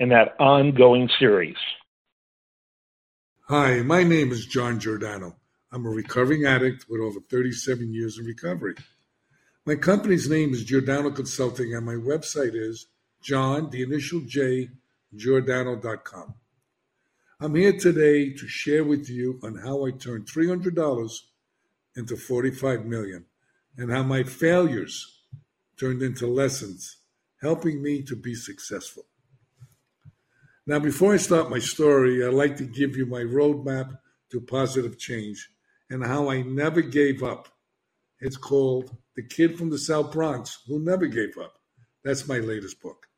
in that ongoing series. Hi, my name is John Giordano. I'm a recovering addict with over 37 years of recovery. My company's name is Giordano Consulting, and my website is John, the initial J, Giordano.com. I'm here today to share with you on how I turned $300 into 45 million, and how my failures turned into lessons, helping me to be successful. Now, before I start my story, I'd like to give you my roadmap to positive change and how I never gave up. It's called The Kid from the South Bronx Who Never Gave Up. That's my latest book.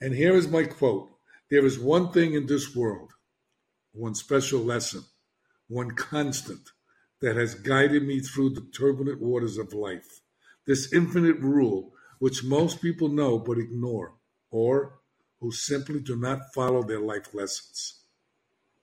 And here is my quote There is one thing in this world, one special lesson, one constant that has guided me through the turbulent waters of life. This infinite rule, which most people know but ignore, or who simply do not follow their life lessons.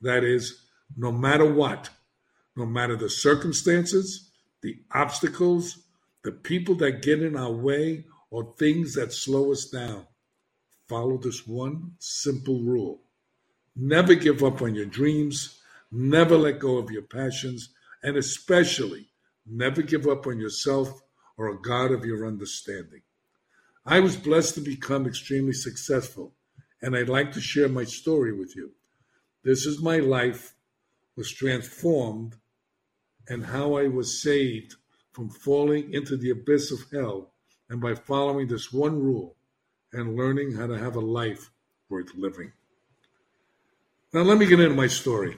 That is, no matter what, no matter the circumstances, the obstacles, the people that get in our way, or things that slow us down, follow this one simple rule. Never give up on your dreams, never let go of your passions, and especially never give up on yourself or a God of your understanding. I was blessed to become extremely successful, and I'd like to share my story with you. This is my life was transformed and how I was saved from falling into the abyss of hell and by following this one rule and learning how to have a life worth living. Now, let me get into my story.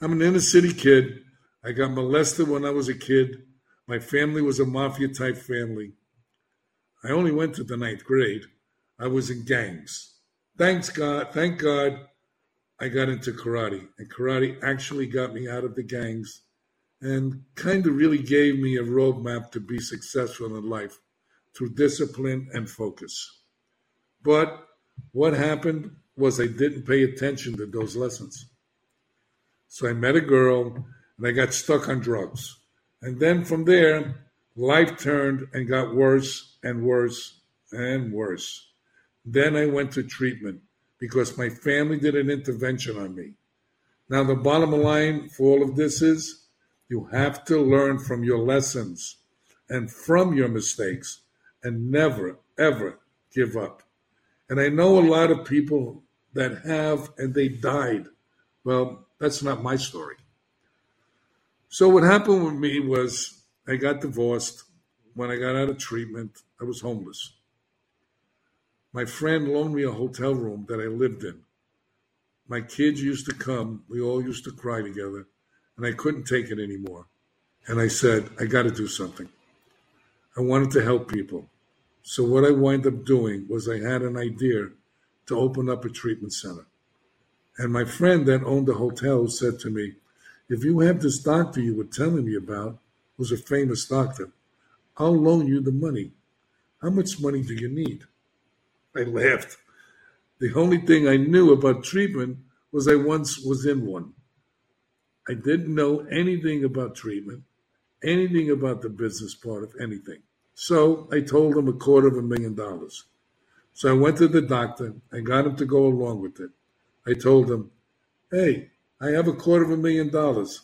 I'm an inner city kid. I got molested when I was a kid. My family was a mafia type family. I only went to the ninth grade. I was in gangs. Thanks God, thank God I got into karate. And karate actually got me out of the gangs and kind of really gave me a roadmap to be successful in life through discipline and focus. But what happened was I didn't pay attention to those lessons. So I met a girl and I got stuck on drugs. And then from there, life turned and got worse and worse and worse. Then I went to treatment because my family did an intervention on me. Now, the bottom line for all of this is you have to learn from your lessons and from your mistakes and never, ever give up. And I know a lot of people that have and they died. Well, that's not my story. So, what happened with me was I got divorced. When I got out of treatment, I was homeless. My friend loaned me a hotel room that I lived in. My kids used to come, we all used to cry together, and I couldn't take it anymore. And I said, I got to do something. I wanted to help people. So, what I wind up doing was I had an idea to open up a treatment center. And my friend that owned the hotel said to me, If you have this doctor you were telling me about, who's a famous doctor, I'll loan you the money. How much money do you need? I laughed. The only thing I knew about treatment was I once was in one. I didn't know anything about treatment, anything about the business part of anything. So I told him a quarter of a million dollars. So I went to the doctor. I got him to go along with it. I told him, hey, I have a quarter of a million dollars.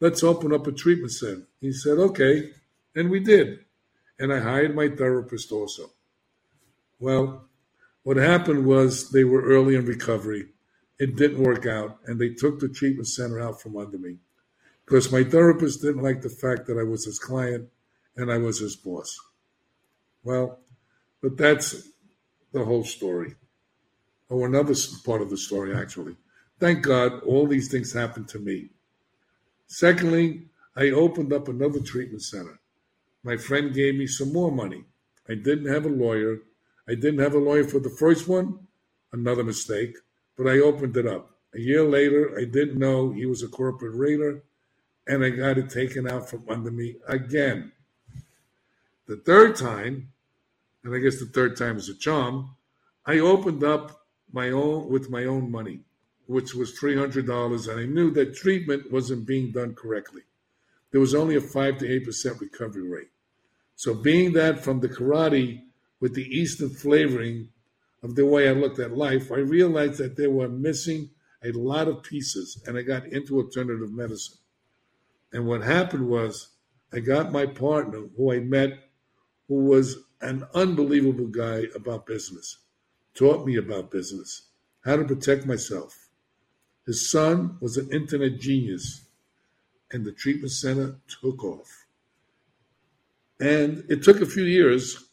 Let's open up a treatment center. He said, okay. And we did. And I hired my therapist also. Well, what happened was they were early in recovery. It didn't work out, and they took the treatment center out from under me because my therapist didn't like the fact that I was his client and I was his boss. Well, but that's the whole story, or another part of the story, actually. Thank God all these things happened to me. Secondly, I opened up another treatment center. My friend gave me some more money. I didn't have a lawyer. I didn't have a lawyer for the first one, another mistake. but I opened it up. A year later, I didn't know he was a corporate raider, and I got it taken out from under me again. The third time, and I guess the third time is a charm, I opened up my own with my own money, which was three hundred dollars, and I knew that treatment wasn't being done correctly. There was only a five to eight percent recovery rate. So, being that from the karate with the Eastern flavoring of the way I looked at life, I realized that they were missing a lot of pieces, and I got into alternative medicine. And what happened was, I got my partner, who I met, who was an unbelievable guy about business, taught me about business, how to protect myself. His son was an internet genius, and the treatment center took off. And it took a few years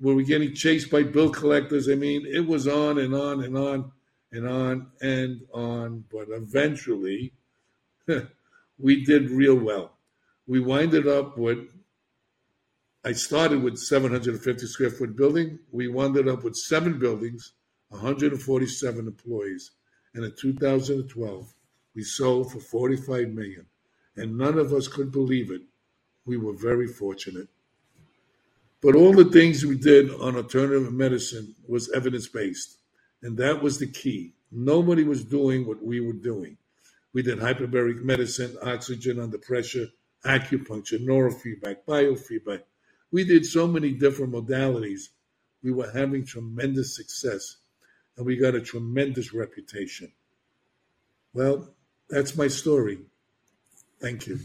were we were getting chased by bill collectors? I mean, it was on and on and on and on and on. But eventually, we did real well. We winded up with, I started with 750 square foot building. We wound up with seven buildings, 147 employees. And in 2012, we sold for 45 million. And none of us could believe it. We were very fortunate. But all the things we did on alternative medicine was evidence based. And that was the key. Nobody was doing what we were doing. We did hyperbaric medicine, oxygen under pressure, acupuncture, neurofeedback, biofeedback. We did so many different modalities. We were having tremendous success and we got a tremendous reputation. Well, that's my story. Thank you.